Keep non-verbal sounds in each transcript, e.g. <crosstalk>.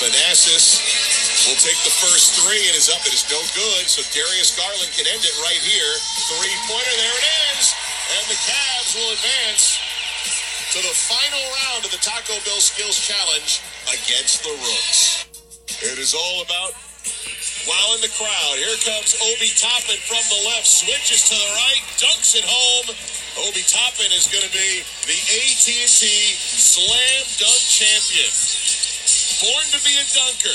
Thanasis will take the first three and is up. It is no good. So Darius Garland can end it right here. Three pointer. There it is. And the Cavs will advance to the final round of the Taco Bell Skills Challenge against the Rooks. It is all about in the crowd. Here comes Obi Toppin from the left, switches to the right, dunks it home. Obi Toppin is going to be the AT&T Slam Dunk Champion. Born to be a dunker.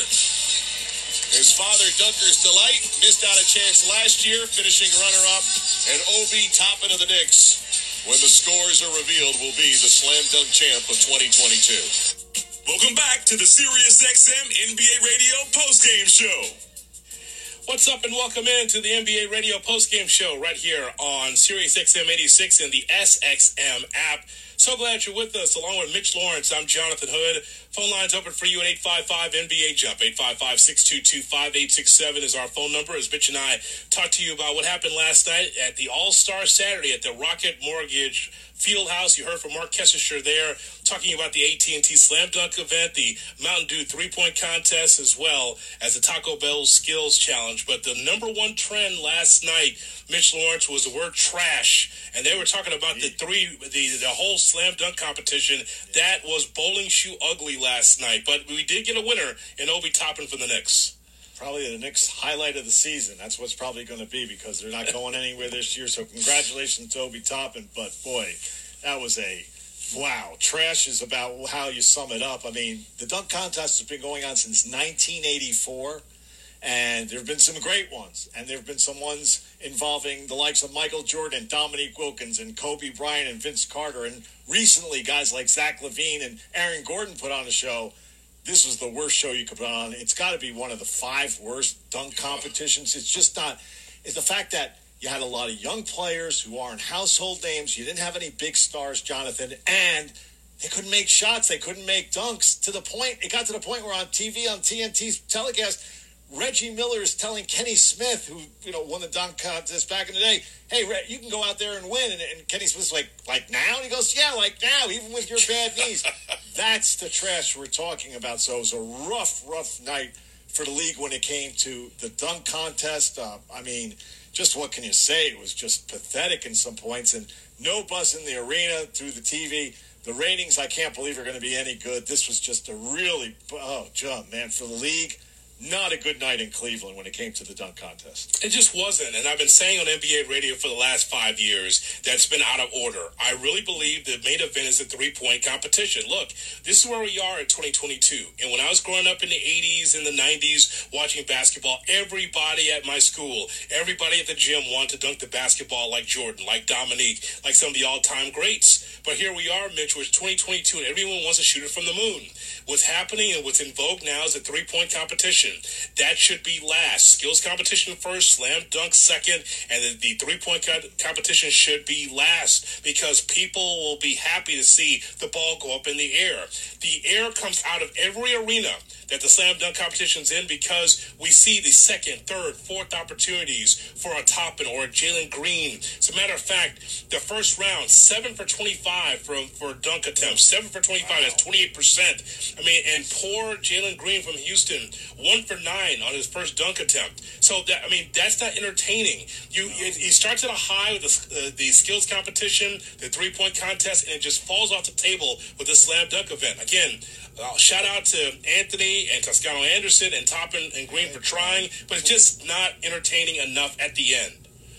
His father, Dunker's Delight, missed out a chance last year, finishing runner-up. And Obi Toppin of the Knicks, when the scores are revealed, will be the Slam Dunk Champ of 2022. Welcome back to the SiriusXM NBA Radio postgame show. What's up and welcome in to the NBA Radio postgame show right here on Sirius XM 86 and the SXM app. So glad you're with us. Along with Mitch Lawrence, I'm Jonathan Hood. Phone lines open for you at 855 NBA Jump. 855 622 5867 is our phone number as Mitch and I talk to you about what happened last night at the All Star Saturday at the Rocket Mortgage Fieldhouse. You heard from Marc Kestecher there talking about the AT&T Slam Dunk event, the Mountain Dew three-point contest, as well as the Taco Bell Skills Challenge. But the number one trend last night, Mitch Lawrence, was the word trash, and they were talking about the three, the the whole slam dunk competition. That was bowling shoe ugly last night, but we did get a winner in Obi Toppin for the Knicks probably the next highlight of the season. That's what's probably going to be because they're not <laughs> going anywhere this year. So congratulations to Obi Toppin. But boy, that was a wow. Trash is about how you sum it up. I mean, the dunk contest has been going on since 1984. And there have been some great ones, and there have been some ones involving the likes of Michael Jordan, Dominique Wilkins, and Kobe Bryant, and Vince Carter, and recently guys like Zach LaVine and Aaron Gordon put on a show this was the worst show you could put on. It's got to be one of the five worst dunk competitions. It's just not. It's the fact that you had a lot of young players who aren't household names. You didn't have any big stars, Jonathan, and they couldn't make shots. They couldn't make dunks. To the point, it got to the point where on TV on TNT's telecast, Reggie Miller is telling Kenny Smith, who you know won the dunk contest back in the day, "Hey, you can go out there and win." And, and Kenny Smith's like, "Like now?" And he goes, "Yeah, like now, even with your bad knees." <laughs> That's the trash we're talking about. So it was a rough, rough night for the league when it came to the dunk contest. Uh, I mean, just what can you say? It was just pathetic in some points, and no buzz in the arena through the TV. The ratings, I can't believe, are going to be any good. This was just a really, oh, jump, man, for the league not a good night in Cleveland when it came to the dunk contest. It just wasn't. And I've been saying on NBA radio for the last five years that's been out of order. I really believe the main event is a three point competition. Look, this is where we are in 2022. And when I was growing up in the 80s and the 90s watching basketball, everybody at my school, everybody at the gym wanted to dunk the basketball like Jordan, like Dominique, like some of the all time greats. But here we are, Mitch, it's 2022 and everyone wants to shoot it from the moon. What's happening and what's in vogue now is a three point competition. That should be last. Skills competition first, slam dunk second, and the, the three point co- competition should be last because people will be happy to see the ball go up in the air. The air comes out of every arena that the slam dunk competition's in because we see the second, third, fourth opportunities for a Toppin or a Jalen Green. As a matter of fact, the first round, seven for 25 for, for dunk attempts, seven for 25, wow. that's 28%. I mean, and poor Jalen Green from Houston, one for nine on his first dunk attempt. So, that, I mean, that's not entertaining. You, it, he starts at a high with the, uh, the skills competition, the three point contest, and it just falls off the table with the slam dunk event. Again, uh, shout out to Anthony and Toscano Anderson and Toppin and Green for trying, but it's just not entertaining enough at the end.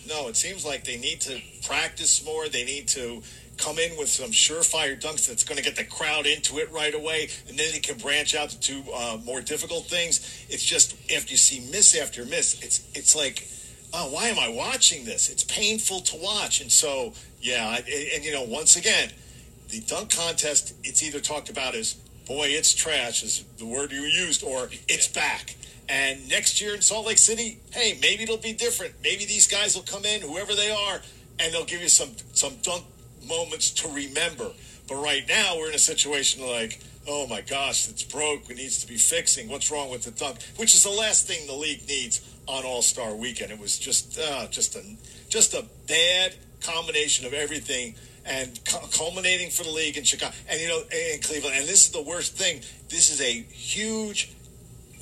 No, it seems like they need to practice more. They need to come in with some surefire dunks that's going to get the crowd into it right away, and then they can branch out to two uh, more difficult things. It's just after you see miss after miss, it's it's like, oh, why am I watching this? It's painful to watch, and so yeah, and, and you know, once again, the dunk contest, it's either talked about as boy, it's trash is the word you used, or it's back. And next year in Salt Lake City, hey, maybe it'll be different. Maybe these guys will come in, whoever they are, and they'll give you some some dunk moments to remember. But right now, we're in a situation like, oh my gosh, it's broke. It needs to be fixing. What's wrong with the dunk? Which is the last thing the league needs on All Star Weekend. It was just uh, just a just a bad combination of everything and culminating for the league in Chicago and you know in Cleveland. And this is the worst thing. This is a huge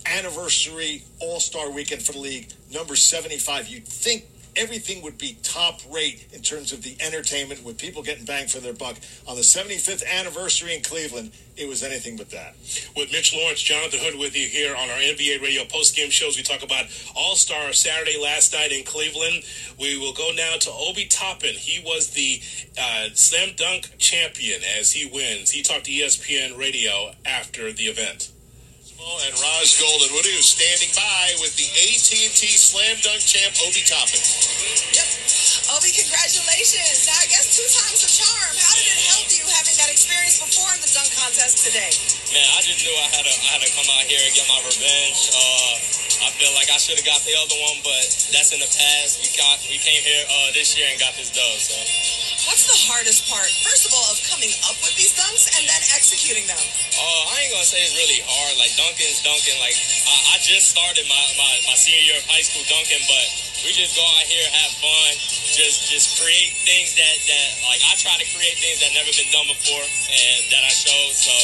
anniversary All Star weekend for the league, number 75. You'd think everything would be top rate in terms of the entertainment with people getting bang for their buck. On the 75th anniversary in Cleveland, it was anything but that. With Mitch Lawrence, Jonathan Hood with you here on our NBA radio post-game shows. We talk about All-Star Saturday last night in Cleveland. We will go now to Obi Toppin. He was the uh, slam dunk champion as he wins. He talked to ESPN radio after the event and Roz Goldenwood, who's standing by with the AT&T Slam Dunk champ, Obi Toppin. Yep. Obi, congratulations. Now, I guess two times the charm. How did it help you having that experience before in the dunk contest today? Man, I just knew I had to, I had to come out here and get my revenge. Uh, I feel like I should have got the other one, but that's in the past. We got, we came here uh, this year and got this dub, so. What's the hardest part, first of all, of coming up with these dunks and then executing them? Uh, I ain't gonna say it's really hard. Like dunking's dunking. Like I, I just started my, my, my senior year of high school dunking, but we just go out here, have fun, just just create things that, that like I try to create things that never been done before and that I show. So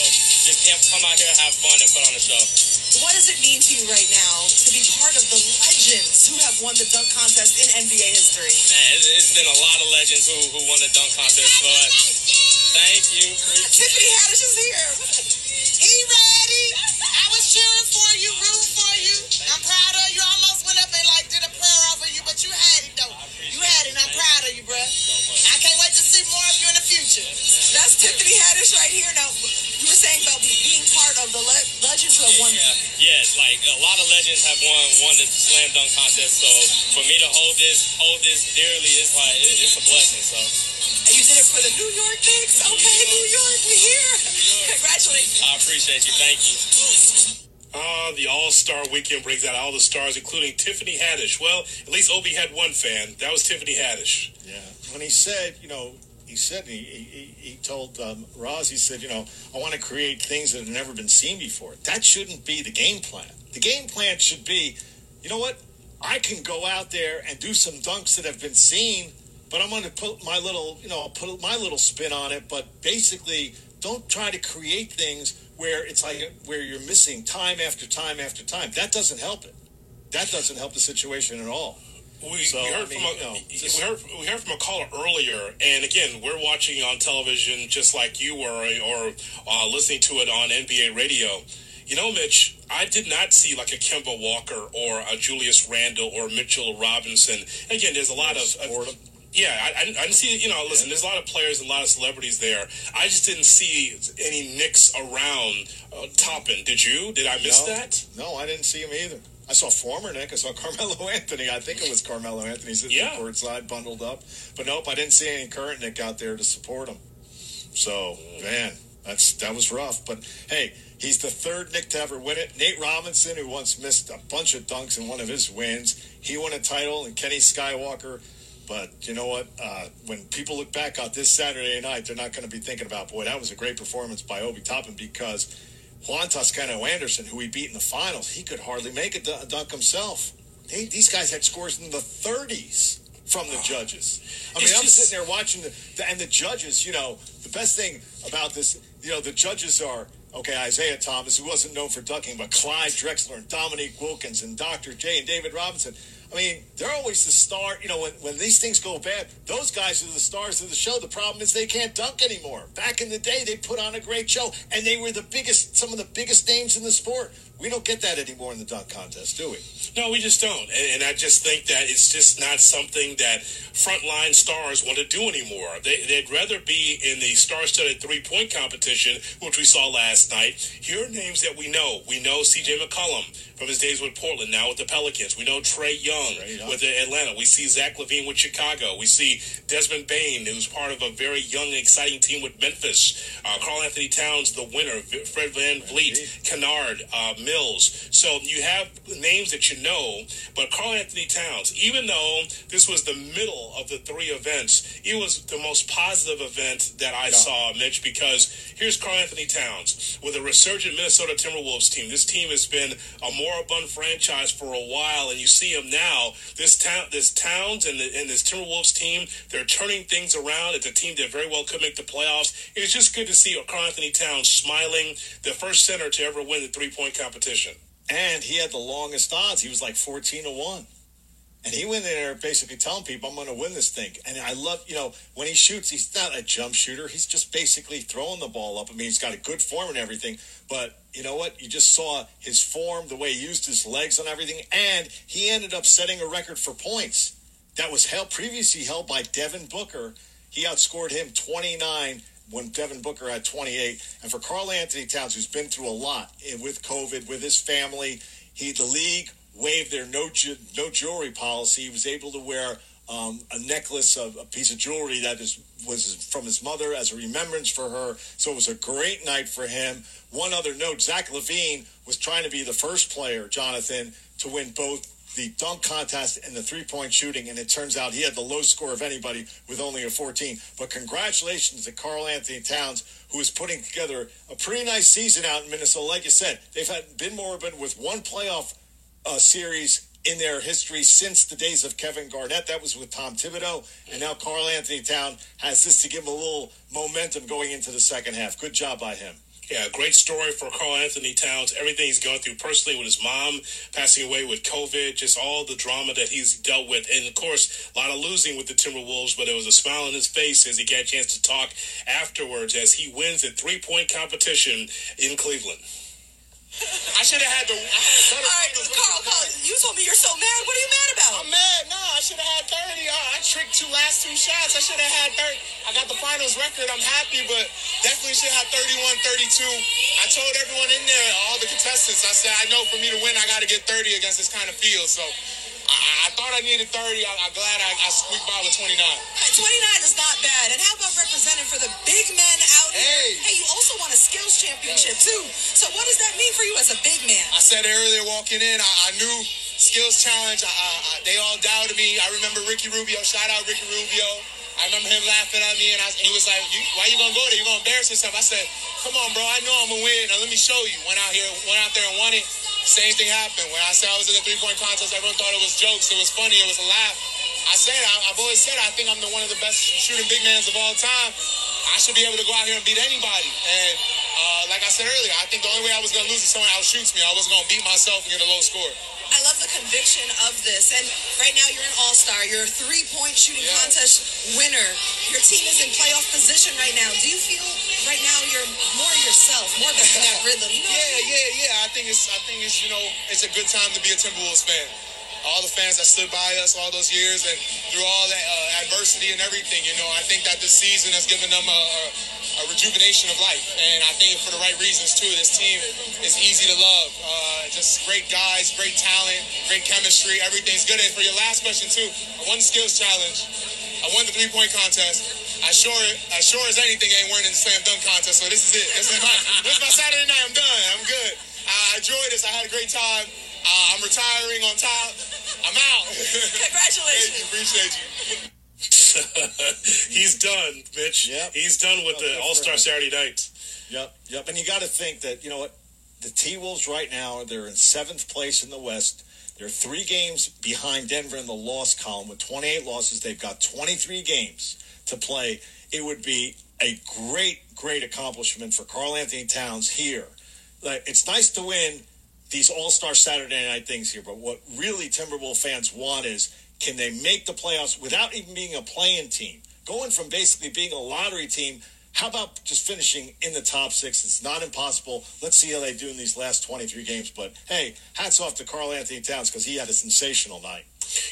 just can't come out here, have fun, and put on a show. What does it mean to you right now to be part of the legends who have won the dunk contest in NBA history? Man, it's, it's been a lot of legends who, who won the dunk contest, but thank you. Tiffany Haddish is here. He ready. I was cheering for you, rooting for you. I'm proud of you. I almost went up and like did a prayer over you, but you had it though. You had it. and I'm proud of you, bruh. I can't wait to see more of you in the future. That's Tiffany Haddish right here. Now, you were saying about being part of the le- legends who have won. Yeah, yes, like a lot of legends have won won the slam dunk contest. So for me to hold this hold this dearly, is like it, it's a blessing. So. And you did it for the New York Knicks. Okay, New York, we here. <laughs> Congratulations. I appreciate you. Thank you. Ah, the All Star Weekend brings out all the stars, including Tiffany Haddish. Well, at least Obi had one fan. That was Tiffany Haddish. Yeah. When he said, you know, he said he he, he told um, Roz, he said, you know, I want to create things that have never been seen before. That shouldn't be the game plan. The game plan should be, you know what? I can go out there and do some dunks that have been seen, but I'm going to put my little, you know, I'll put my little spin on it. But basically, don't try to create things where it's like where you're missing time after time after time. That doesn't help it. That doesn't help the situation at all. We, So, we heard I mean, from a, you know, we heard we heard from a caller earlier, and again, we're watching on television just like you were, or uh, listening to it on NBA radio. You know, Mitch, I did not see like a Kemba Walker or a Julius Randle or Mitchell Robinson. Again, there's a lot of, 'em. yeah, I, I, didn't- see. You know, listen, there's a lot of players and a lot of celebrities there. I just didn't see any Knicks around uh, Toppin. Did you? Did I miss no, that? No, I didn't see him either. I saw former Knick. I saw <laughs> Carmelo Anthony. I think it was Carmelo Anthony sitting Yeah. courtside, bundled up. But nope, I didn't see any current Knick out there to support him. So man, that's that was rough. But hey, he's the third Knick to ever win it. Nate Robinson, who once missed a bunch of dunks in one of his wins, he won a title. And Kenny Skywalker. But you know what? Uh, when people look back on this Saturday night, they're not going to be thinking about, boy, that was a great performance by Obi Toppin because Juan Toscano Anderson, who he beat in the finals, he could hardly make a dunk himself. They, these guys had scores in the 30s from the judges. I mean, It's I'm just- sitting there watching the, the and the judges. You know, the best thing about this, you know, the judges are okay. Isiah Thomas, who wasn't known for dunking, but Clyde Drexler and Dominique Wilkins and Dr. J and David Robinson. I mean, they're always the star. You know, when, when these things go bad, those guys are the stars of the show. The problem is they can't dunk anymore. Back in the day, they put on a great show, and they were the biggest, some of the biggest names in the sport. We don't get that anymore in the dunk contest, do we? No, we just don't. And, and I just think that it's just not something that frontline stars want to do anymore. They, they'd rather be in the star studded three point competition, which we saw last night. Here are names that we know. We know CJ McCollum from his days with Portland, now with the Pelicans. We know Trae Young Trae Young. with the Atlanta. We see Zach LaVine with Chicago. We see Desmond Bane, who's part of a very young and exciting team with Memphis. Uh, Karl-Anthony Towns, the winner. Fred VanVleet, Kennard, uh, So you have names that you know, but Karl-Anthony Towns, even though this was the middle of the three events, it was the most positive event that I saw, Mitch, because here's Karl-Anthony Towns with a resurgent Minnesota Timberwolves team. This team has been a moribund franchise for a while, and you see them now. This town, this Towns, and, the, and this Timberwolves team, they're turning things around. It's a team that very well could make the playoffs. It's just good to see Karl-Anthony Towns smiling, the first center to ever win the three point competition. And he had the longest odds. He was like 14 to 1. And he went in there basically telling people, I'm going to win this thing. And I love, you know, when he shoots, he's not a jump shooter. He's just basically throwing the ball up. I mean, he's got a good form and everything. But you know what? You just saw his form, the way he used his legs and everything. And he ended up setting a record for points that was held previously held by Devin Booker. He outscored him 29 when Devin Booker had 28. And for Karl-Anthony Towns, who's been through a lot with COVID, with his family, he the league waived their no ju- no jewelry policy. He was able to wear um, a necklace of a piece of jewelry that is was from his mother as a remembrance for her. So it was a great night for him. One other note: Zach LaVine was trying to be the first player, Jonathan, to win both the dunk contest and the three point shooting, and it turns out he had the low score of anybody with only a 14. But congratulations to Karl-Anthony Towns, who is putting together a pretty nice season out in Minnesota. Like you said, they've had been more been with one playoff uh, series in their history since the days of Kevin Garnett. That was with Tom Thibodeau. And now Karl-Anthony Town has this to give him a little momentum going into the second half. Good job by him. Yeah, great story for Karl-Anthony Towns. Everything he's gone through personally with his mom passing away with COVID, just all the drama that he's dealt with. And of course, a lot of losing with the Timberwolves, but there was a smile on his face as he got a chance to talk afterwards as he wins a three point competition in Cleveland. <laughs> I should have had the. I had better All right, Karl, Karl, you told me you're so mad. What are you mad about? I'm mad. No, I should have had 30. I, I tricked two last two shots. I should have had 30. I got the finals record. I'm happy, but definitely should have 31, 32. I told everyone in there, all the contestants, I said, I know for me to win, I got to get 30 against this kind of field. So I, I thought I needed 30. I, am glad I, I squeaked by with 29. 29 is not bad. And how about representing for the big men out here? Hey. Hey, you also won a skills championship, too. So what does that mean for you as a big man? I said earlier walking in, I, I knew skills challenge. I, I, they all doubted me. I remember Ricky Rubio. Shout out Ricky Rubio. I remember him laughing at me, and, I, he was like, you, "Why you gonna go there? You gonna embarrass yourself?" I said, "Come on, bro. I know I'm gonna win. Now let me show you." Went out here, went out there and won it. Same thing happened. When I said I was in the three point contest, everyone thought it was jokes. It was funny. It was a laugh. I said, I, I've always said, I think I'm the one of the best shooting big mans of all time. I should be able to go out here and beat anybody. And uh, like I said earlier, I think the only way I was going to lose is someone outshoots me. I wasn't going to beat myself and get a low score. I love the conviction of this. And right now you're an all-star. You're a three-point shooting Yeah. contest winner. Your team is in playoff position right now. Do you feel right now you're more yourself, more back in that <laughs> rhythm? You know I Yeah, mean? yeah, yeah. I think it's I think it's you know it's a good time to be a Timberwolves fan. All the fans that stood by us all those years and through all that uh, adversity and everything, you know, I think that this season has given them a, a, a rejuvenation of life, and I think for the right reasons too. This team is easy to love. Uh, just great guys, great talent, great chemistry. Everything's good. And for your last question too, I won the skills challenge. I won the three point contest. I sure, as sure as anything, ain't winning the slam dunk contest. So this is it. This is my, this is my Saturday night. I'm done. I'm good. I enjoyed this. I had a great time. Uh, I'm retiring on top. I'm out. <laughs> Congratulations. Thank you. Appreciate you. <laughs> He's done, Mitch. Yep. He's done with Oh, the All Star. Saturday night. Yep, yep. And you got to think that you know what the T Wolves right now they're in seventh place in the West. They're three games behind Denver in the loss column with 28 losses. They've got 23 games to play. It would be a great, great accomplishment for Karl-Anthony Towns here. Like it's nice to win these All Star Saturday night things here, but what really Timberwolves fans want is can they make the playoffs without even being a playing team? Going from basically being a lottery team, how about just finishing in the top six? It's not impossible. Let's see how they do in these last 23 games. But hey, hats off to Karl-Anthony Towns because he had a sensational night.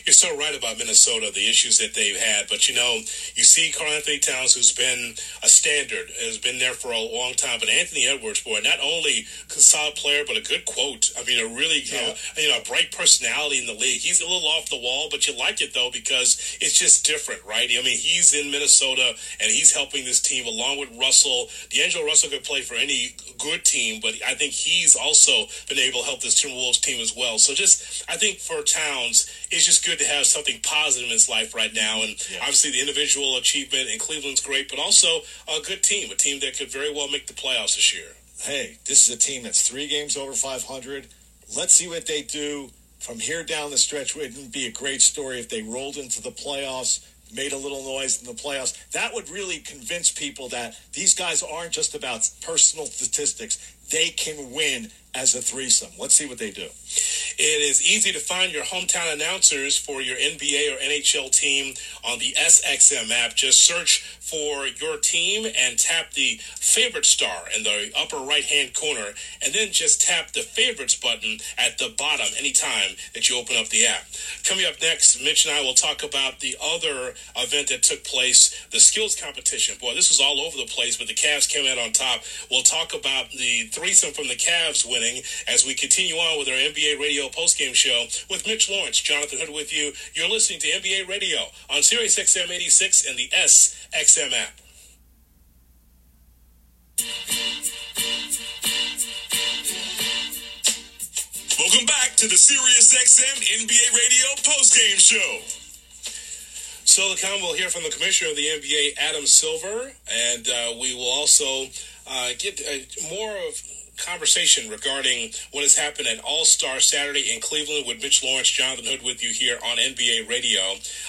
You're so right about Minnesota, the issues that they've had. But you know, you see Karl-Anthony Towns, who's been a standard, has been there for a long time. But Anthony Edwards, boy, not only a solid player, but a good quote. I mean, a really, you know, you know, a bright personality in the league. He's a little off the wall, but you like it though because it's just different, right? I mean, he's in Minnesota and he's helping this team along with Russell. D'Angelo Russell could play for any good team, but I think he's also been able to help this Timberwolves team as well. So just, I think for Towns, it's just good to have something positive in his life right now. And obviously the individual achievement in Cleveland's great, but also a good team, a team that could very well make the playoffs this year. Hey, this is a team that's three games over 500. Let's see what they do from here down the stretch. Wouldn't be a great story if they rolled into the playoffs, made a little noise in the playoffs. That would really convince people that these guys aren't just about personal statistics. they can win as a threesome. Let's see what they do. It is easy to find your hometown announcers for your NBA or NHL team on the SXM app. Just search for your team and tap the favorite star in the upper right hand corner, and then just tap the favorites button at the bottom anytime that you open up the app. Coming up next, Mitch and I will talk about the other event that took place, the skills competition. Boy, this was all over the place, but the Cavs came out on top. We'll talk about the threesome from the Cavs winning as we continue on with our NBA radio postgame show with Mitch Lawrence, Jonathan Hood with you. You're listening to NBA Radio on Sirius XM 86 and the SXM app. Welcome back to the Sirius XM NBA Radio postgame show. So the we'll hear from the commissioner of the NBA, Adam Silver, and uh, we will also uh, get uh, more of conversation regarding what has happened at All Star Saturday in Cleveland with Mitch Lawrence, Jonathan Hood with you here on NBA Radio.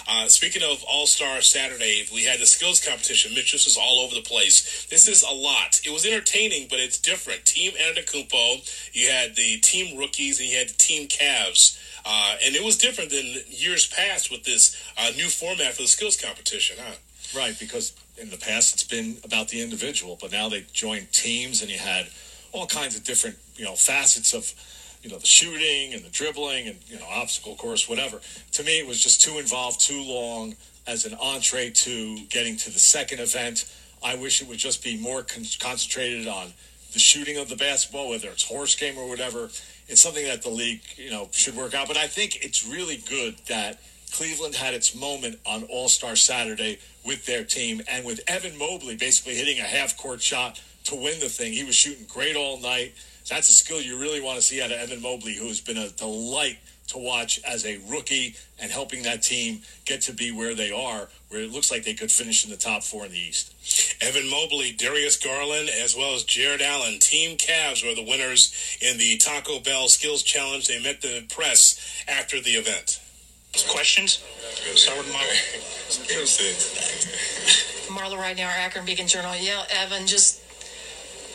Uh, speaking of All Star Saturday, we had the skills competition. Mitch, this was all over the place. This is a lot. It was entertaining, but it's different. Team Antetokounmpo, you had the team rookies, and you had the team Cavs. Uh, and it was different than years past with this uh, new format for the skills competition, huh? Right, because in the past it's been about the individual, but now they joined teams and you had all kinds of different, you know, facets of, you know, the shooting and the dribbling and, you know, obstacle course, whatever. To me, it was just too involved, too long as an entree to getting to the second event. I wish it would just be more con- concentrated on the shooting of the basketball, whether it's horse game or whatever. It's something that the league, you know, should work out. But I think it's really good that Cleveland had its moment on All Star Saturday with their team and with Evan Mobley basically hitting a half court shot to win the thing. He was shooting great all night. That's a skill you really want to see out of Evan Mobley, who has been a delight to watch as a rookie and helping that team get to be where they are, where it looks like they could finish in the top four in the East. Evan Mobley, Darius Garland, as well as Jarrett Allen. Team Cavs were the winners in the Taco Bell Skills Challenge. They met the press after the event. Questions? Start with Marla. <laughs> Marla Ridenour, Akron Beacon Journal. Yeah, Evan, just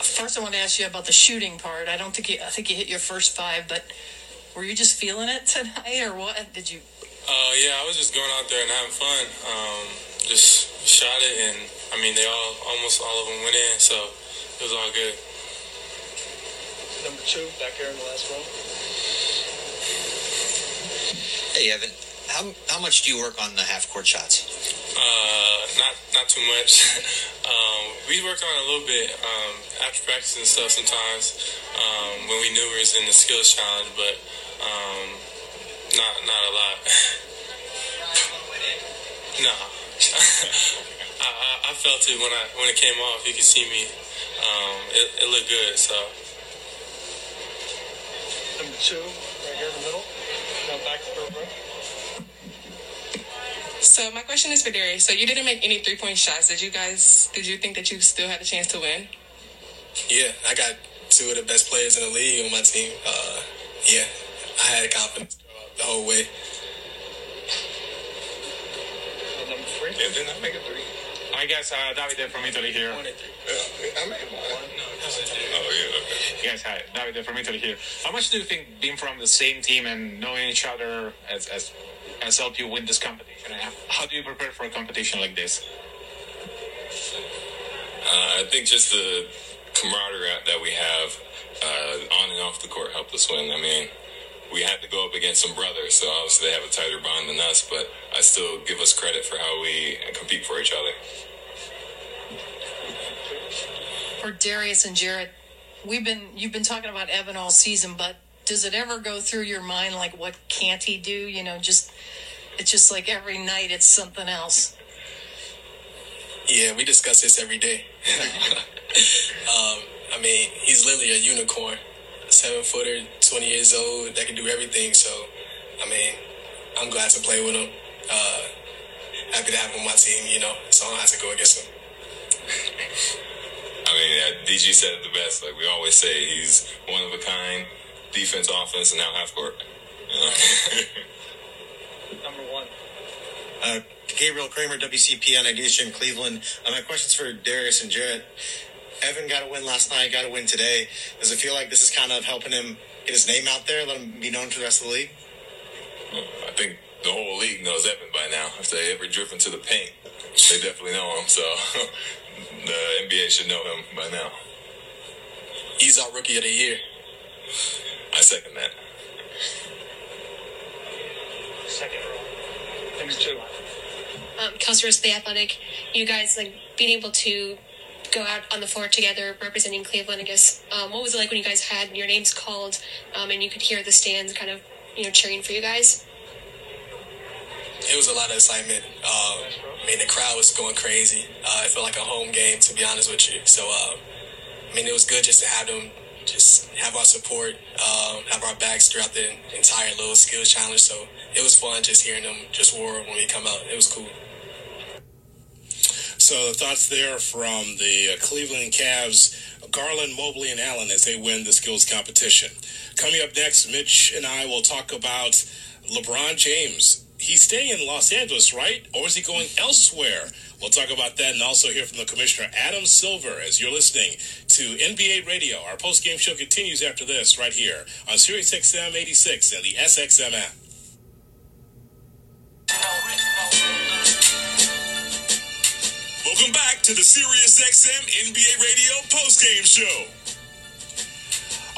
first I want to ask you about the shooting part. I don't think you, I think you hit your first five, but were you just feeling it <laughs> tonight, or what? Did you? Uh, yeah, I was just going out there and having fun. Um, just shot it, and I mean, they all almost all of them went in, so it was all good. Number two, back here in the last row. Hey, Evan. How, how much do you work on the half court shots? Uh, not not too much. <laughs> um, we work on it a little bit um, after practice and stuff sometimes um, when we knew we was in the skills challenge, but um, not not a lot. <laughs> no, <laughs> I, I, I felt it when I when it came off. You could see me. Um, it, it looked good. So Number two, right here in the middle. Now back to third row. So my question is for Darius. So you didn't make any three point shots. Did you guys? Did you think that you still had a chance to win? Yeah, I got two of the best players in the league on my team. Uh, yeah, I had confidence the whole way. And number three. Yeah, didn't I make a three? I guess uh, Davide from Italy here. One and three. Yeah, I made one. Oh, yeah, okay. Yes, hi. Davide from Italy here. How much do you think being from the same team and knowing each other as, has, has helped you win this competition? How do you prepare for a competition like this? Uh, I think just the camaraderie that we have uh, on and off the court helped us win. I mean, we had to go up against some brothers, so obviously they have a tighter bond than us, but I still give us credit for how we compete for each other. For Darius and Jarrett, we've been you've been talking about Evan all season, but does it ever go through your mind like what can't he do? You know, just it's just like every night it's something else. Yeah, we discuss this every day. <laughs> um, I mean, he's literally a unicorn, seven footer, twenty years old, that can do everything. So, I mean, I'm glad to play with him. Uh, happy to have him on my team. You know, so I don't have to go against him. <laughs> I mean, DG said it the best. Like we always say, he's one of a kind, defense, offense, and now half court. <laughs> Number one. Uh, Gabriel Kramer, WCPN Edition, Cleveland. Uh, my question's for Darius and Jarrett. Evan got a win last night, got a win today. Does it feel like this is kind of helping him get his name out there, let him be known to the rest of the league? I think the whole league knows Evan by now. If they ever drift into the paint, they definitely know him. So <laughs> the NBA should know him by now. He's our rookie of the year. I second that. Second row. Number two. um, Kelsey Russo, the Athletic, you guys like being able to go out on the floor together representing Cleveland. I guess um, what was it like when you guys had your names called um, and you could hear the stands kind of you know cheering for you guys? It was a lot of excitement. Uh, I mean, the crowd was going crazy. Uh, it felt like a home game, to be honest with you. So, uh, I mean, it was good just to have them, just have our support, um, have our backs throughout the entire little skills challenge. So it was fun just hearing them just roar when we come out. It was cool. So the thoughts there from the uh, Cleveland Cavs, Garland, Mobley, and Allen as they win the skills competition. Coming up next, Mitch and I will talk about LeBron James. He's staying in Los Angeles, right? Or is he going elsewhere? We'll talk about that and also hear from the commissioner, Adam Silver, as you're listening to NBA Radio. Our post-game show continues after this right here on Sirius XM 86 and the SXM app. Welcome back to the Sirius XM NBA Radio post-game show.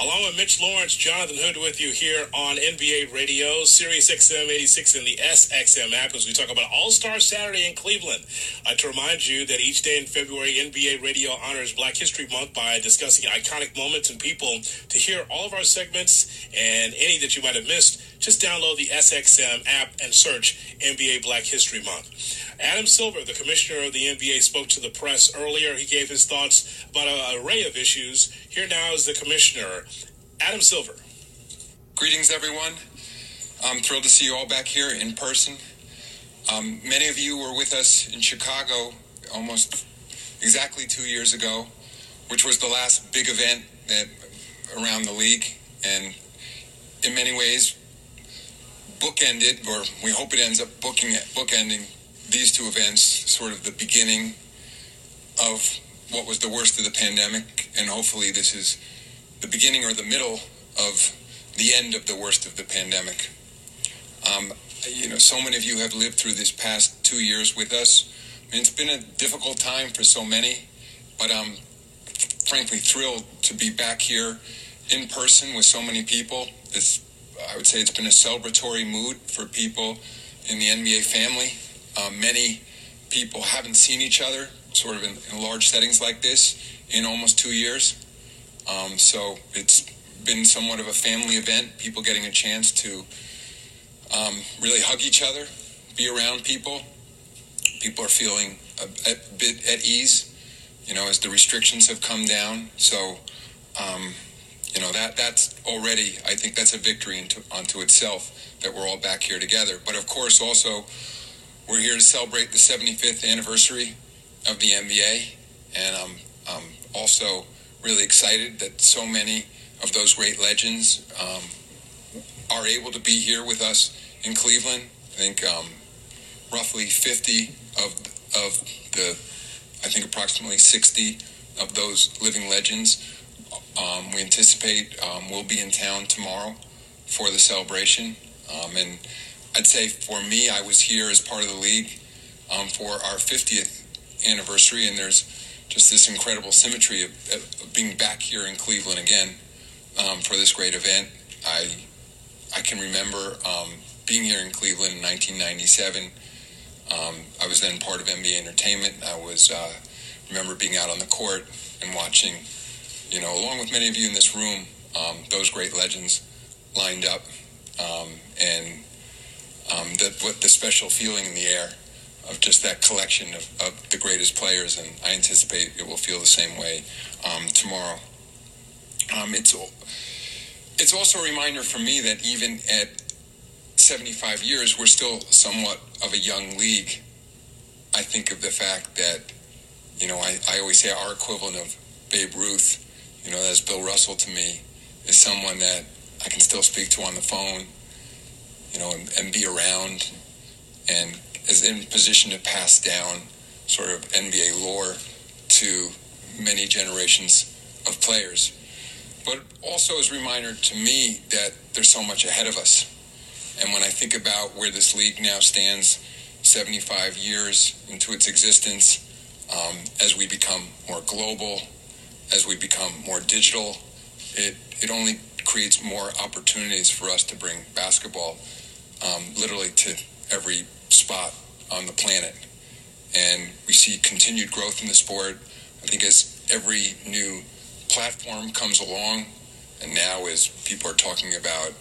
Along with Mitch Lawrence, Jonathan Hood with you here on NBA Radio, Sirius XM 86 and the SXM app as we talk about All Star Saturday in Cleveland. I'd to remind you that each day in February, NBA Radio honors Black History Month by discussing iconic moments and people. To hear all of our segments and any that you might have missed, just download the SXM app and search NBA Black History Month. Adam Silver, the commissioner of the NBA, spoke to the press earlier. He gave his thoughts about an array of issues. Here now is the commissioner, Adam Silver. Greetings, everyone. I'm thrilled to see you all back here in person. Um, many of you were with us in Chicago almost exactly two years ago, which was the last big event that around the league, and in many ways bookended, or we hope it ends up booking bookending these two events, sort of the beginning of what was the worst of the pandemic, and hopefully this is the beginning or the middle of the end of the worst of the pandemic. Um, you know, so many of you have lived through this past two years with us. I mean, it's been a difficult time for so many, but I'm frankly thrilled to be back here in person with so many people. It's, I would say it's been a celebratory mood for people in the NBA family. Um, many people haven't seen each other sort of in, in large settings like this in almost two years. Um, so it's been somewhat of a family event, people getting a chance to um, really hug each other, be around people. People are feeling a, a, bit at ease, you know, as the restrictions have come down. So, um, you know, that that's already, I think that's a victory into, unto itself that we're all back here together. But of course, also, we're here to celebrate the 75th anniversary of the NBA, and I'm, I'm also really excited that so many of those great legends um, are able to be here with us in Cleveland. I think um, roughly 50 of of the, I think approximately 60 of those living legends. Um, we anticipate um, will be in town tomorrow for the celebration, um, and I'd say for me, I was here as part of the league um, for our 50th anniversary, and there's just this incredible symmetry of, of being back here in Cleveland again um, for this great event. I I can remember um, being here in Cleveland in 1997. Um, I was then part of NBA Entertainment. I was uh, remember being out on the court and watching, you know, along with many of you in this room, um, those great legends lined up, um, and um, the, what the special feeling in the air of just that collection of, of the greatest players, and I anticipate it will feel the same way um, tomorrow. Um, it's it's also a reminder for me that even at 75 years, we're still somewhat of a young league. I think of the fact that, you know, I, I always say our equivalent of Babe Ruth, you know, that's Bill Russell to me, is someone that I can still speak to on the phone, you know, and, and be around and is in position to pass down sort of NBA lore to many generations of players. But also as a reminder to me that there's so much ahead of us. And when I think about where this league now stands, 75 years into its existence, um, as we become more global, as we become more digital, it, it only creates more opportunities for us to bring basketball um, literally to every spot on the planet. And we see continued growth in the sport. I think as every new platform comes along, and now as people are talking about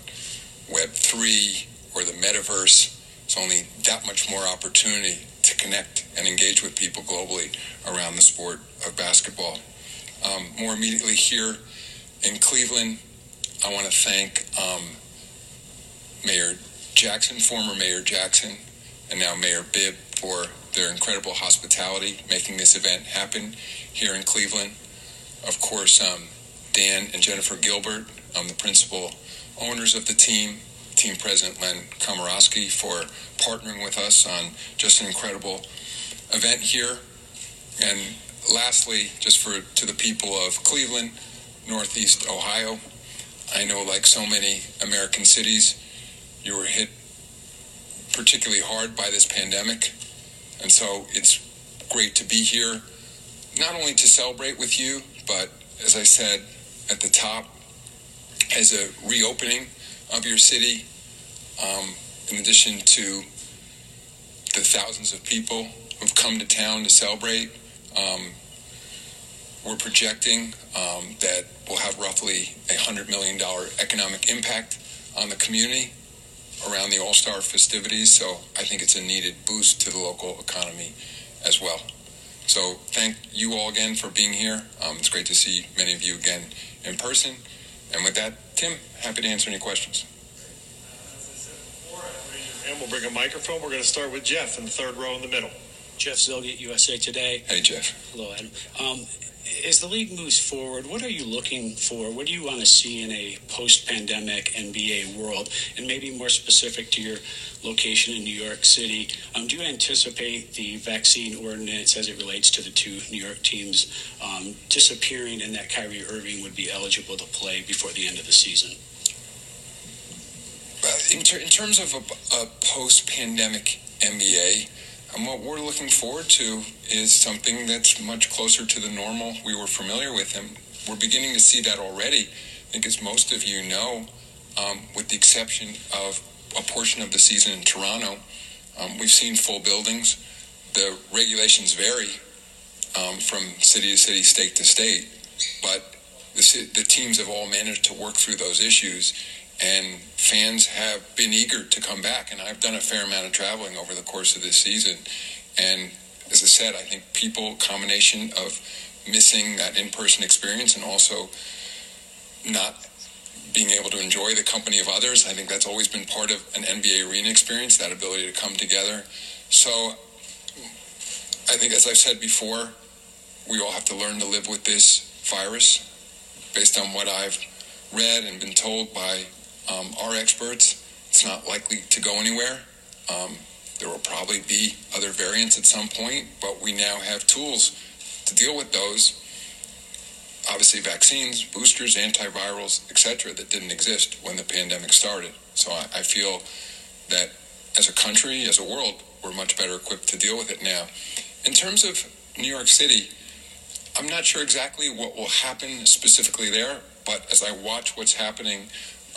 Web3 or the metaverse, it's only that much more opportunity to connect and engage with people globally around the sport of basketball. Um, more immediately here in Cleveland, I want to thank um, Mayor Jackson, former Mayor Jackson, and now Mayor Bibb for their incredible hospitality making this event happen here in Cleveland. Of course, um, Dan and Jennifer Gilbert, um, the principal owners of the team, team president Len Komoroski for partnering with us on just an incredible event here. And lastly, just for to the people of Cleveland, Northeast Ohio, I know like so many American cities, you were hit particularly hard by this pandemic. And so it's great to be here, not only to celebrate with you, but as I said at the top, as a reopening of your city, um, in addition to the thousands of people who've come to town to celebrate. Um, we're projecting um, that we'll have roughly a $100 million economic impact on the community around the All Star festivities. So I think it's a needed boost to the local economy as well. So thank you all again for being here. Um, it's great to see many of you again in person. And with that, Tim, happy to answer any questions. And we'll bring a microphone. We're going to start with Jeff in the third row in the middle. Jeff Zillgitt, USA Today. Hey, Jeff. Hello, Adam. Um, as the league moves forward, what are you looking for? What do you want to see in a post-pandemic NBA world? And maybe more specific to your location in New York City, um, do you anticipate the vaccine ordinance as it relates to the two New York teams um, disappearing and that Kyrie Irving would be eligible to play before the end of the season? In, ter- in terms of a, a post-pandemic NBA, and what we're looking forward to is something that's much closer to the normal we were familiar with. And we're beginning to see that already. I think, as most of you know, um, with the exception of a portion of the season in Toronto, um, we've seen full buildings. The regulations vary um, from city to city, state to state, but the, the teams have all managed to work through those issues and fans have been eager to come back. And I've done a fair amount of traveling over the course of this season. And as I said, I think people, combination of missing that in person experience and also not being able to enjoy the company of others, I think that's always been part of an NBA arena experience, that ability to come together. So I think, as I've said before, we all have to learn to live with this virus based on what I've read and been told by um, our experts, it's not likely to go anywhere. Um, there will probably be other variants at some point, but we now have tools to deal with those. Obviously, vaccines, boosters, antivirals, etc., that didn't exist when the pandemic started. So I, I feel that as a country, as a world, we're much better equipped to deal with it now. In terms of New York City, I'm not sure exactly what will happen specifically there, but as I watch what's happening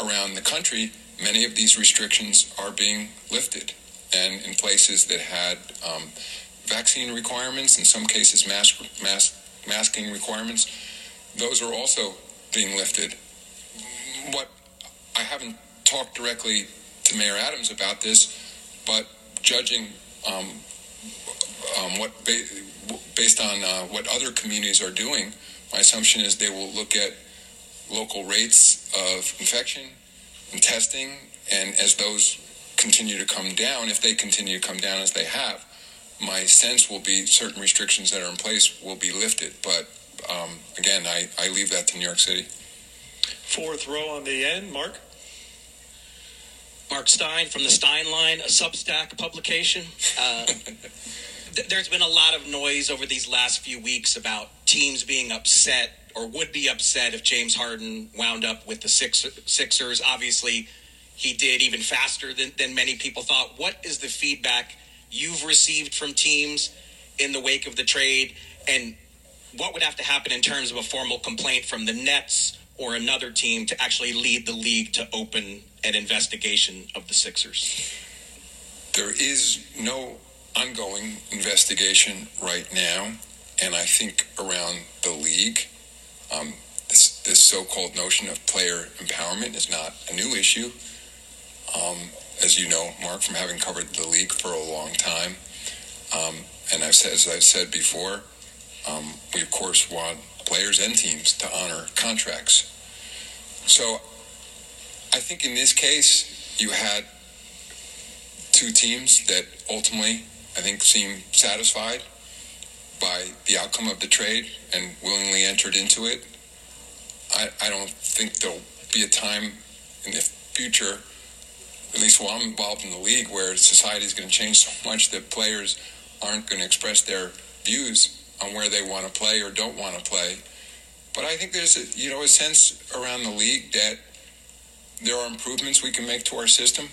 around the country, many of these restrictions are being lifted. And in places that had um, vaccine requirements, in some cases mask, mask, masking requirements, those are also being lifted. What I haven't talked directly to Mayor Adams about this, but judging um, um, what ba- based on uh, what other communities are doing, my assumption is they will look at local rates of infection and testing, and as those continue to come down, if they continue to come down as they have, my sense will be certain restrictions that are in place will be lifted. But um, again, I, I leave that to New York City. Fourth row on the end, Marc. Marc Stein from the Stein Line, a Substack publication. Uh, <laughs> th- there's been a lot of noise over these last few weeks about teams being upset or would be upset if James Harden wound up with the Six- Sixers. Obviously, he did even faster than, than many people thought. What is the feedback you've received from teams in the wake of the trade? And what would have to happen in terms of a formal complaint from the Nets or another team to actually lead the league to open an investigation of the Sixers? There is no ongoing investigation right now, and I think around the league, um, this, this so-called notion of player empowerment is not a new issue. Um, as you know, Marc, from having covered the league for a long time, um, and I've said, as I've said before, um, we of course want players and teams to honor contracts. So, I think in this case, you had two teams that ultimately, I think, seemed satisfied by the outcome of the trade and willingly entered into it. I, I don't think there'll be a time in the future, at least while I'm involved in the league, where society is going to change so much that players aren't going to express their views on where they want to play or don't want to play. But I think there's a, you know a sense around the league that there are improvements we can make to our system.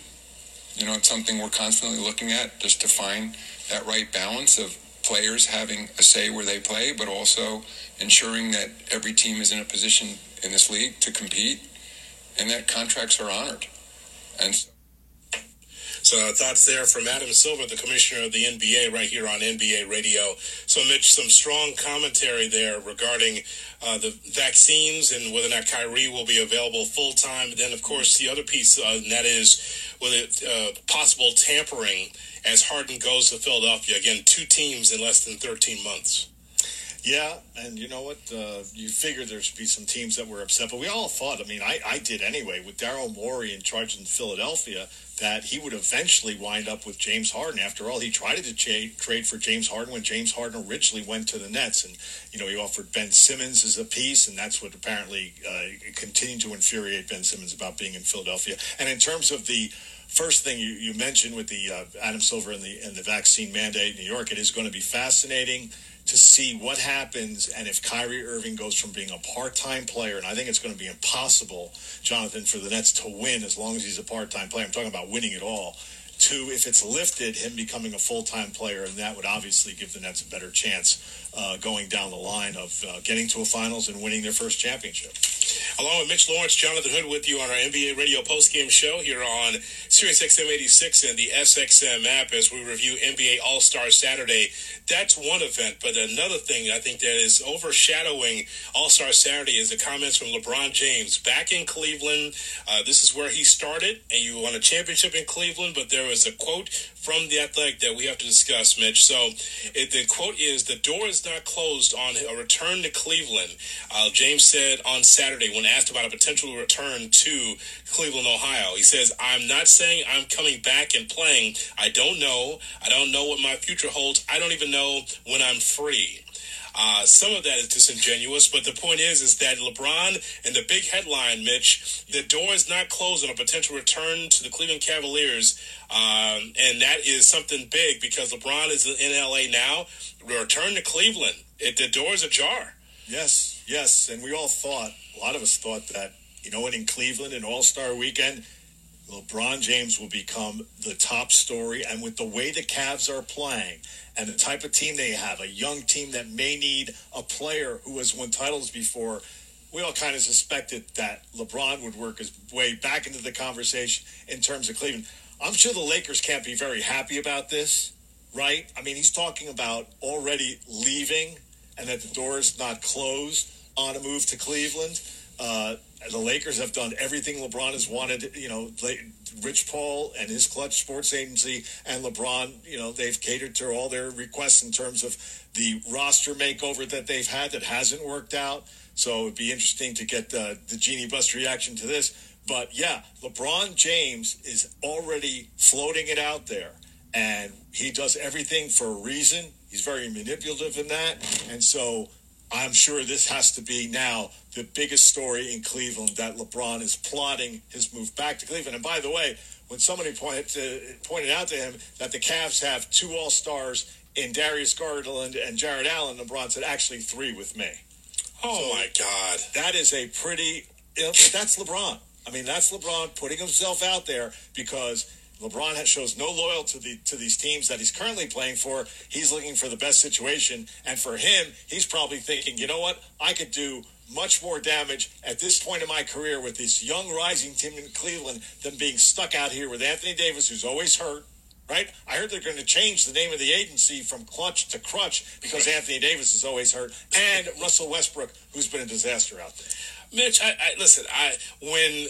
You know, it's something we're constantly looking at just to find that right balance of players having a say where they play, but also ensuring that every team is in a position in this league to compete and that contracts are honored. And so So uh, thoughts there from Adam Silver, the commissioner of the NBA, right here on NBA Radio. So Mitch, some strong commentary there regarding uh, the vaccines and whether or not Kyrie will be available full time. Then, of course, the other piece, uh, and that is with it, uh, possible tampering as Harden goes to Philadelphia. Again, two teams in less than 13 months. Yeah, and you know what? Uh, you figure there'd be some teams that were upset, but we all thought, I mean, I, I did anyway, with Daryl Morey in charge in Philadelphia, that he would eventually wind up with James Harden. After all, he tried to cha- trade for James Harden when James Harden originally went to the Nets. And, you know, he offered Ben Simmons as a piece, and that's what apparently uh, continued to infuriate Ben Simmons about being in Philadelphia. And in terms of the first thing you, you mentioned with the uh, Adam Silver and the, and the vaccine mandate in New York, it is going to be fascinating to see what happens and if Kyrie Irving goes from being a part-time player, and I think it's going to be impossible, Jonathan, for the Nets to win as long as he's a part-time player. I'm talking about winning it all. To if it's lifted, him becoming a full-time player, and that would obviously give the Nets a better chance uh, going down the line of uh, getting to a finals and winning their first championship. Along with Mitch Lawrence, Jonathan Hood with you on our NBA radio postgame show here on Sirius XM 86 and the SXM app as we review NBA All Star Saturday. That's one event, but another thing I think that is overshadowing All Star Saturday is the comments from LeBron James back in Cleveland. Uh, this is where he started, and you won a championship in Cleveland, but there was a quote from the athletic that we have to discuss, Mitch. So it, the quote is The door is not closed on a return to Cleveland. Uh, James said on Saturday when asked about a potential return to Cleveland, Ohio, he says, I'm not saying I'm coming back and playing. I don't know. I don't know what my future holds. I don't even know when I'm free. Uh, some of that is disingenuous, but the point is, is that LeBron and the big headline, Mitch, the door is not closed on a potential return to the Cleveland Cavaliers, um, and that is something big because LeBron is in LA now. Return to Cleveland, it, the door is ajar. Yes, yes, and we all thought, a lot of us thought that, you know what, in Cleveland, an All Star weekend, LeBron James will become the top story. And with the way the Cavs are playing and the type of team they have, a young team that may need a player who has won titles before, we all kind of suspected that LeBron would work his way back into the conversation in terms of Cleveland. I'm sure the Lakers can't be very happy about this, right? I mean, he's talking about already leaving and that the door is not closed on a move to Cleveland. Uh, the Lakers have done everything LeBron has wanted. You know, Rich Paul and his Clutch Sports Agency and LeBron, you know, they've catered to all their requests in terms of the roster makeover that they've had that hasn't worked out. So it'd be interesting to get the, the Jeanie Buss reaction to this. But yeah, LeBron James is already floating it out there. And he does everything for a reason. He's very manipulative in that. And so I'm sure this has to be now the biggest story in Cleveland that LeBron is plotting his move back to Cleveland. And by the way, when somebody pointed, to, uh, pointed out to him that the Cavs have two All Stars in Darius Garland and Jarrett Allen. LeBron said, actually, three with me. Oh my God. That is a pretty. That's LeBron. I mean, that's LeBron putting himself out there because LeBron has, shows no loyalty to the to these teams that he's currently playing for. He's looking for the best situation, and for him, he's probably thinking, you know what, I could do much more damage at this point in my career with this young rising team in Cleveland than being stuck out here with Anthony Davis, who's always hurt. Right? I heard they're going to change the name of the agency from Clutch to Crutch because Anthony Davis is always hurt, and Russell Westbrook, who's been a disaster out there. Mitch, I, I listen. I when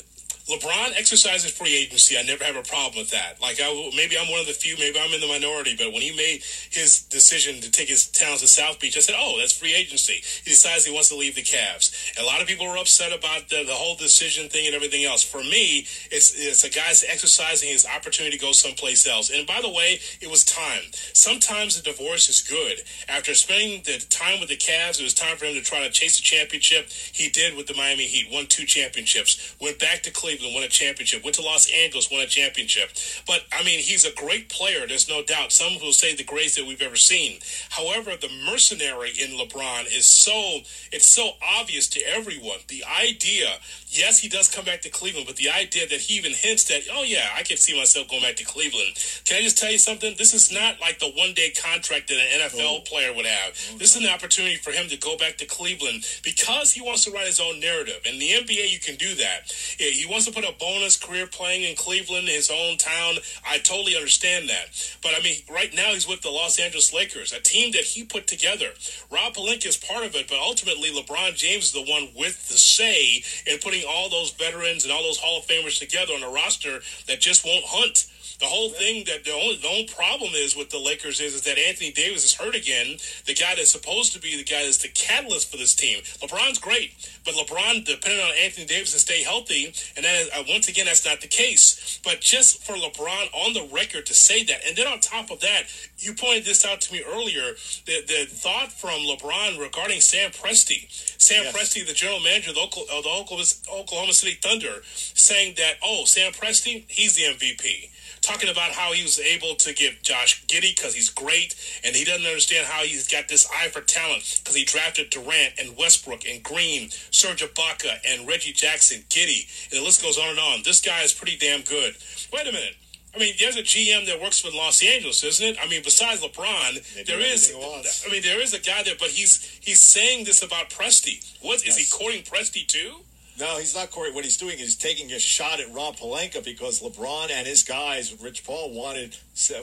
LeBron exercises free agency, I never have a problem with that. Like, I maybe I'm one of the few, maybe I'm in the minority, but when he made his decision to take his talents to South Beach, I said, "Oh, that's free agency." He decides he wants to leave the Cavs. A lot of people were upset about the, the whole decision thing and everything else. For me, it's it's a guy's exercising his opportunity to go someplace else. And by the way, it was time. Sometimes the divorce is good. After spending the time with the Cavs, it was time for him to try to chase a championship. He did with the Miami Heat, won two championships, went back to Cleveland, won a championship, went to Los Angeles, won a championship. But I mean, he's a great player. There's no doubt. Some will say the greatest that we've ever seen. However, the mercenary in LeBron is so it's so obvious to everyone. The idea, yes, he does come back to Cleveland, but the idea that he even hints that, oh yeah, I can see myself going back to Cleveland. Can I just tell you something? This is not like the one day contract that an NFL player would have. This is an opportunity for him to go back to Cleveland because he wants to write his own narrative. In the NBA, you can do that. He wants put a bonus career playing in Cleveland, his own town. I totally understand that. But I mean, right now he's with the Los Angeles Lakers, a team that he put together. Rob Pelinka is part of it, but ultimately LeBron James is the one with the say in putting all those veterans and all those Hall of Famers together on a roster that just won't hunt. The whole thing that the only the only problem is with the Lakers is, is that Anthony Davis is hurt again. The guy that's supposed to be the guy that's the catalyst for this team. LeBron's great, but LeBron depending on Anthony Davis to stay healthy, and that is, uh, once again that's not the case. But just for LeBron on the record to say that, and then on top of that, you pointed this out to me earlier. The the thought from LeBron regarding Sam Presti, Sam Presti, the general manager of the Oklahoma, of the Oklahoma, Oklahoma City Thunder, saying that oh Sam Presti, he's the MVP talking about how he was able to give Josh Giddey because he's great, and he doesn't understand how he's got this eye for talent because he drafted Durant and Westbrook and Green, Serge Ibaka and Reggie Jackson, Giddey, and the list goes on and on. This guy is pretty damn good. Wait a minute. I mean, there's a GM that works with Los Angeles, isn't it? I mean, besides LeBron, there is. I mean, there is a guy there, but he's he's saying this about Presti. What is he courting Presti too? No, he's not Corey. What he's doing is taking a shot at Rob Pelinka because LeBron and his guys, Rich Paul, wanted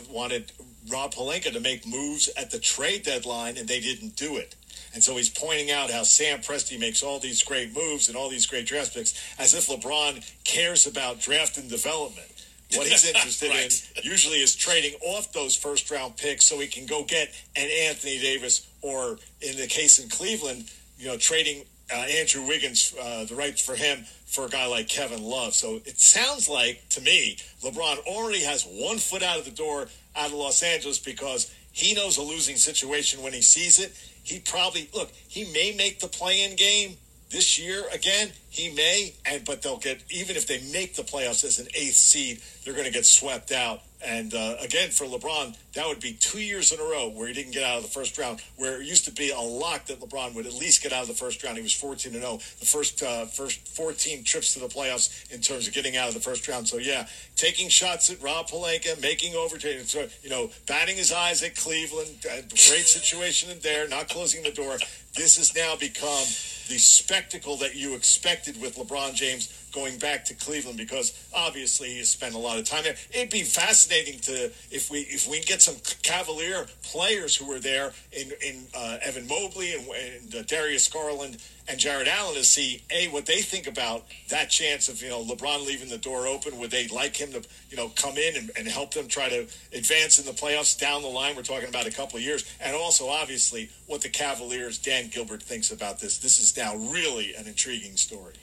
wanted Rob Pelinka to make moves at the trade deadline, and they didn't do it. And so he's pointing out how Sam Presti makes all these great moves and all these great draft picks, as if LeBron cares about draft and development. What he's <laughs> interested in usually is trading off those first round picks so he can go get an Anthony Davis, or in the case in Cleveland, you know, trading uh, Andrew Wiggins, uh, the rights for him for a guy like Kevin Love. So it sounds like to me, LeBron already has one foot out of the door out of Los Angeles because he knows a losing situation when he sees it. He probably look. He may make the play-in game this year again. He may, and but they'll get even if they make the playoffs as an eighth seed, they're going to get swept out. And uh, again, for LeBron, that would be two years in a row where he didn't get out of the first round. Where it used to be a lock that LeBron would at least get out of the first round. He was fourteen and zero the first uh, first fourteen trips to the playoffs in terms of getting out of the first round. So yeah, taking shots at Rob Pelinka, making overtrades, so, you know, batting his eyes at Cleveland. uh, Great situation in there, not closing the door. This has now become the spectacle that you expected with LeBron James going back to Cleveland because obviously he spent a lot of time there. It'd be fascinating to if we if we get some Cavalier players who were there in in uh, Evan Mobley and, and uh, Darius Garland and Jarrett Allen to see a what they think about that chance of you know LeBron leaving the door open. Would they like him to you know come in and, and help them try to advance in the playoffs down the line? We're talking about a couple of years, and also obviously what the Cavaliers Dan Gilbert thinks about this. This is now really an intriguing story.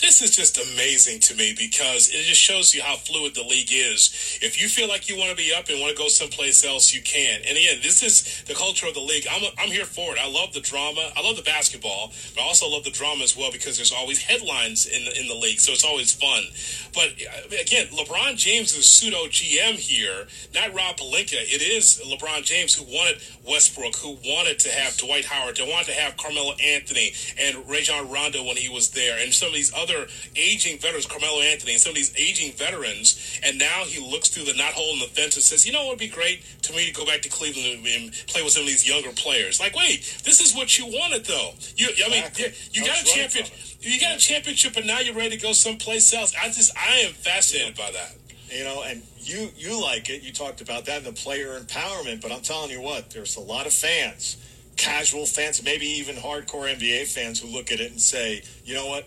This is just amazing to me because it just shows you how fluid the league is. If you feel like you want to be up and want to go someplace else, you can. And again, this is the culture of the league. I'm, I'm here for it. I love the drama. I love the basketball, but I also love the drama as well because there's always headlines in the, in the league, so it's always fun. But uh, again, LeBron James is pseudo GM here, not Rob Pelinka. It is LeBron James who wanted Westbrook, who wanted to have Dwight Howard, who wanted to have Carmelo Anthony and Rajon Rondo when he was there, and some of these other aging veterans, Carmelo Anthony, and some of these aging veterans. And now he looks through the knot hole in the fence and says, you know it would be great to me to go back to Cleveland and play with some of these younger players. Like, wait, this is what you wanted, though. You, I mean, Exactly. you got a champion. You got a championship, and now you're ready to go someplace else. I just, I am fascinated by that. You know, and you you like it. You talked about that in the player empowerment, but I'm telling you what, there's a lot of fans, casual fans, maybe even hardcore NBA fans who look at it and say, you know what?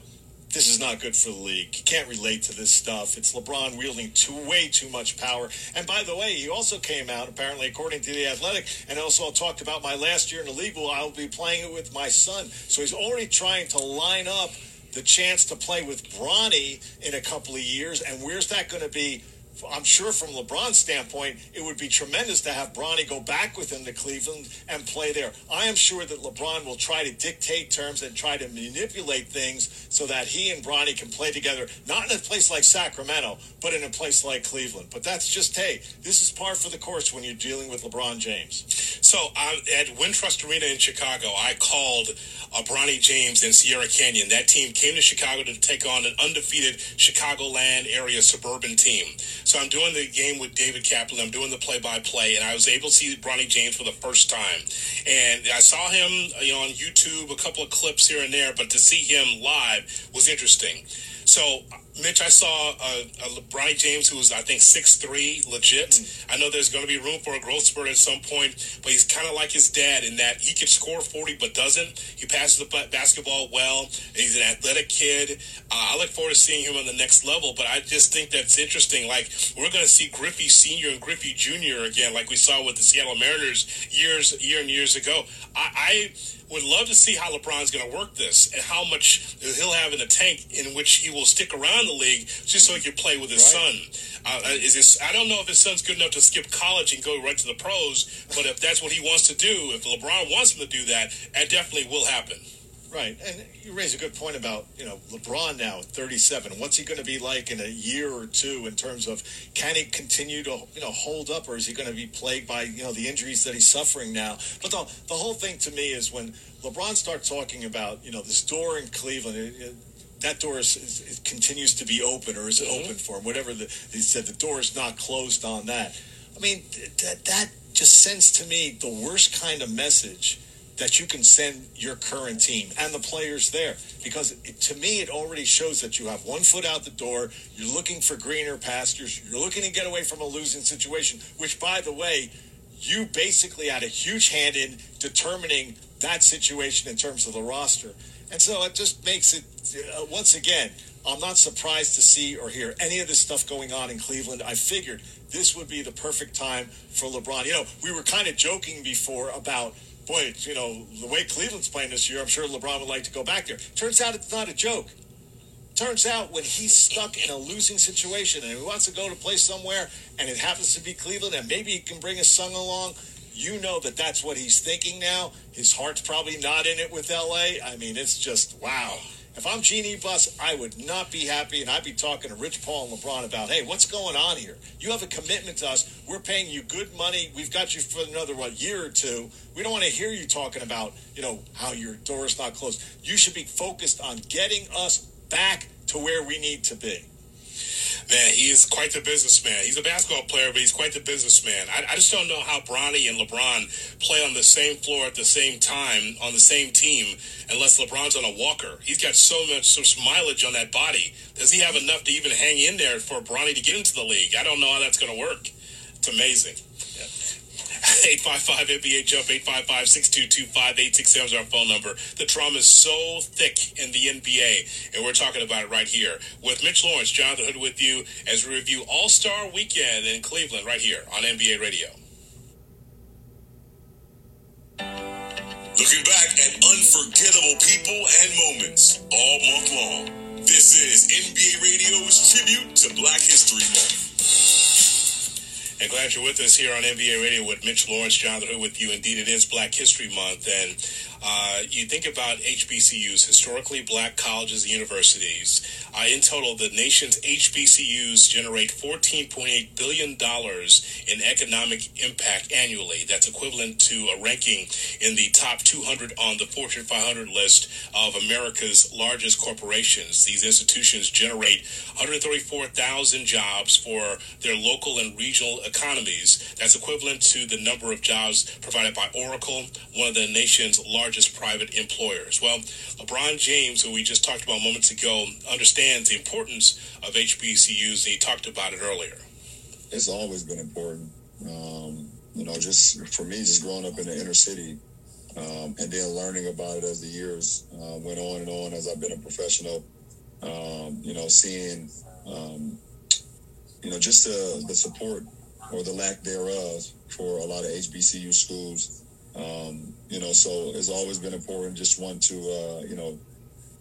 This is not good for the league. You can't relate to this stuff. It's LeBron wielding too way too much power. And by the way, he also came out, apparently, according to the Athletic, and also talked about my last year in the league. I'll be playing it with my son. So he's already trying to line up the chance to play with Bronny in a couple of years. And where's that going to be? I'm sure from LeBron's standpoint, it would be tremendous to have Bronny go back with him to Cleveland and play there. I am sure that LeBron will try to dictate terms and try to manipulate things so that he and Bronny can play together, not in a place like Sacramento, but in a place like Cleveland. But that's just, hey, this is par for the course when you're dealing with LeBron James. So um, at Wintrust Arena in Chicago, I called uh, Bronny James and Sierra Canyon. That team came to Chicago to take on an undefeated Chicagoland area suburban team. So I'm doing the game with David Kaplan. I'm doing the play-by-play, and I was able to see Bronny James for the first time. And I saw him, you know, on YouTube, a couple of clips here and there, but to see him live was interesting. So, Mitch, I saw uh, uh, Bronny James, who was, I think, 6'3", legit. I know there's going to be room for a growth spurt at some point, but he's kind of like his dad in that he can score 40 but doesn't. He passes the basketball well. He's an athletic kid. Uh, I look forward to seeing him on the next level, but I just think that's interesting. Like, we're going to see Griffey Sr. and Griffey Jr. again, like we saw with the Seattle Mariners years, year and years ago. I... I would love to see how LeBron's going to work this and how much he'll have in the tank in which he will stick around the league just so he can play with his son. Uh, is this, I don't know if his son's good enough to skip college and go right to the pros, but if that's what he wants to do, if LeBron wants him to do that, that definitely will happen. Right, and you raise a good point about you know LeBron now at 37. What's he going to be like in a year or two in terms of can he continue to you know hold up, or is he going to be plagued by you know the injuries that he's suffering now? But the the whole thing to me is when LeBron starts talking about you know this door in Cleveland. It, it, that door is, is, it continues to be open, or is it mm-hmm. open for him? Whatever the, he said, the door is not closed on that. I mean, th- that that just sends to me the worst kind of message that you can send your current team and the players there. Because it, to me it already shows that you have one foot out the door you're looking for greener pastures you're looking to get away from a losing situation which by the way you basically had a huge hand in determining that situation in terms of the roster. And so it just makes it uh, once again i'm not surprised to see or hear any of this stuff going on in cleveland. I figured this would be the perfect time for lebron. You know we were kind of joking before about boy, you know, the way Cleveland's playing this year, I'm sure LeBron would like to go back there. Turns out it's not a joke. Turns out when he's stuck in a losing situation and he wants to go to play somewhere and it happens to be Cleveland and maybe he can bring his son along, you know that that's what he's thinking now. His heart's probably not in it with LA. I mean, it's just wow. If I'm Jeanie Buss, I would not be happy, and I'd be talking to Rich Paul and LeBron about, hey, what's going on here? You have a commitment to us. We're paying you good money. We've got you for another what year or two. We don't want to hear you talking about, you know, how your door is not closed. You should be focused on getting us back to where we need to be. Man, he is quite the businessman. He's a basketball player, but he's quite the businessman. I, I just don't know how Bronny and LeBron play on the same floor at the same time on the same team unless LeBron's on a walker. He's got so much so much mileage on that body. Does he have enough to even hang in there for Bronny to get into the league? I don't know how that's going to work. It's amazing. 855 NBA Jump, 855 622 5867 is our phone number. The trauma is so thick in the NBA, and we're talking about it right here. With Mitch Lawrence, Jonathan Hood with you as we review All Star Weekend in Cleveland right here on NBA Radio. Looking back at unforgettable people and moments all month long. This is NBA Radio's tribute to Black History Month. And glad you're with us here on NBA Radio with Mitch Lawrence, Jonathan Hood with you. Indeed, it is Black History Month. And uh, you think about HBCUs, historically black colleges and universities. Uh, in total, the nation's HBCUs generate $14.8 billion in economic impact annually. That's equivalent to a ranking in the top 200 on the Fortune 500 list of America's largest corporations. These institutions generate 134,000 jobs for their local and regional economies. That's equivalent to the number of jobs provided by Oracle, one of the nation's largest private employers. Well, LeBron James, who we just talked about moments ago, understands the importance of HBCUs, he talked about it earlier. It's always been important. Um, you know, just for me, just growing up in the inner city, um, and then learning about it as the years uh, went on and on as I've been a professional. Um, you know, seeing, um, you know, just the, the support or the lack thereof for a lot of HBCU schools. Um, you know, so it's always been important. Just want to, uh, you know,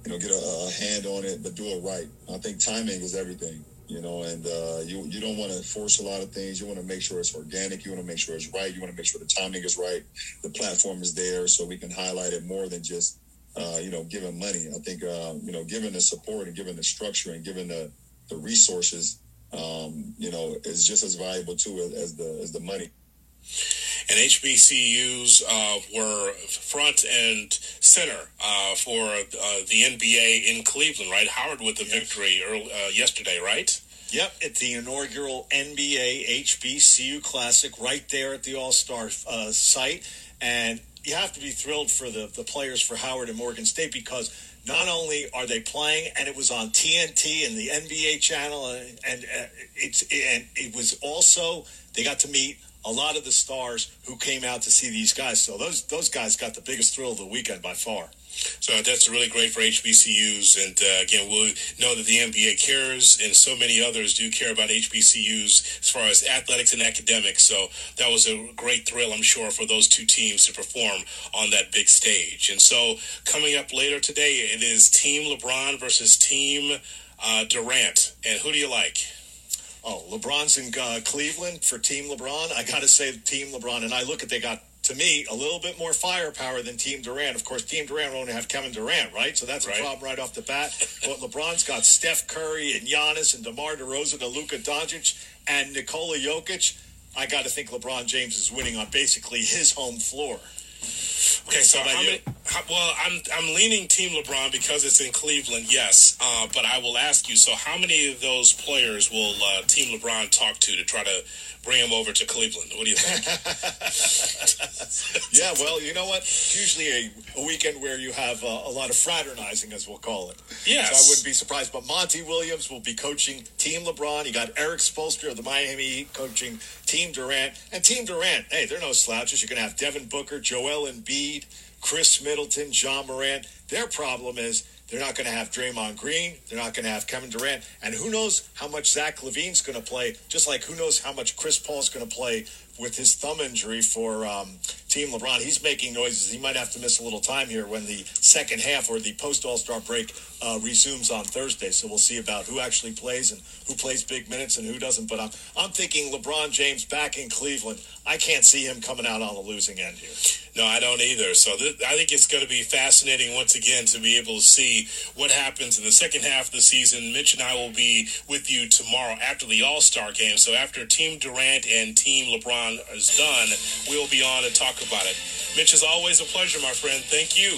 you know, get a, a, hand on it, but do it right. I think timing is everything. You know, and uh, you you don't want to force a lot of things. You want to make sure it's organic. You want to make sure it's right. You want to make sure the timing is right. The platform is there, so we can highlight it more than just uh, you know giving money. I think uh, you know giving the support and giving the structure and giving the the resources um, you know, is just as valuable too as the as the money. And HBCUs uh, were front and center uh, for uh, the NBA in Cleveland, right? Howard with the victory early, uh, yesterday, right? Yep, at the inaugural NBA HBCU Classic right there at the All Star uh, site. And you have to be thrilled for the, the players for Howard and Morgan State because not only are they playing, and it was on TNT and the NBA channel, and, and uh, it's and it was also they got to meet a lot of the stars who came out to see these guys. So those those guys got the biggest thrill of the weekend by far. So that's really great for HBCUs. And uh, again, we know that the NBA cares, and so many others do care about HBCUs as far as athletics and academics. So that was a great thrill, I'm sure, for those two teams to perform on that big stage. And so coming up later today, it is Team LeBron versus Team uh, Durant. And who do you like? Oh, LeBron's in uh, Cleveland for Team LeBron. I got to say, Team LeBron. And I look at they got to me, a little bit more firepower than Team Durant. Of course, Team Durant will only have Kevin Durant, right? So that's right. a problem right off the bat. <laughs> but LeBron's got Steph Curry and Giannis and DeMar DeRozan and Luka Doncic and Nikola Jokic. I got to think LeBron James is winning on basically his home floor. Okay, so how many, how, well, I'm I'm leaning Team LeBron because it's in Cleveland, yes. Uh, but I will ask you. So, how many of those players will uh, Team LeBron talk to to try to bring him over to Cleveland? What do you think? <laughs> yeah, well, you know what? Usually a, a weekend where you have uh, a lot of fraternizing, as we'll call it. Yes, so I wouldn't be surprised. But Monty Williams will be coaching Team LeBron. You got Erik Spoelstra of the Miami Heat coaching Team Durant, and Team Durant. Hey, they're no slouches. You're going to have Devin Booker, Joel Embiid. Khris Middleton, Ja Morant. Their problem is they're not going to have Draymond Green. They're not going to have Kevin Durant. And who knows how much Zach LaVine's going to play, just like who knows how much Chris Paul's going to play with his thumb injury for um, Team LeBron. He's making noises. He might have to miss a little time here when the second half or the post All Star break uh, resumes on Thursday. So we'll see about who actually plays and who plays big minutes and who doesn't. But I'm, I'm thinking LeBron James back in Cleveland. I can't see him coming out on the losing end here. No, I don't either. So th- I think it's going to be fascinating once again to be able to see what happens in the second half of the season. Mitch and I will be with you tomorrow after the All Star game. So after Team Durant and Team LeBron is done, we'll be on and talk about it. Mitch, is always, a pleasure, my friend. Thank you.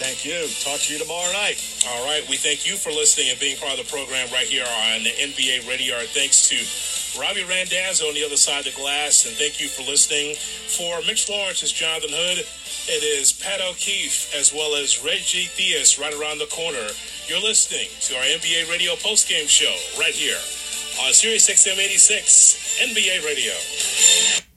Thank you. Talk to you tomorrow night. All right. We thank you for listening and being part of the program right here on the NBA Radio. Our thanks to Robbie Randazzo on the other side of the glass, and thank you for listening. For Mitch Lawrence, it's Jonathan Hood. It is Pat O'Keefe as well as Reggie Theus right around the corner. You're listening to our NBA Radio postgame show right here on Sirius XM 86 NBA Radio.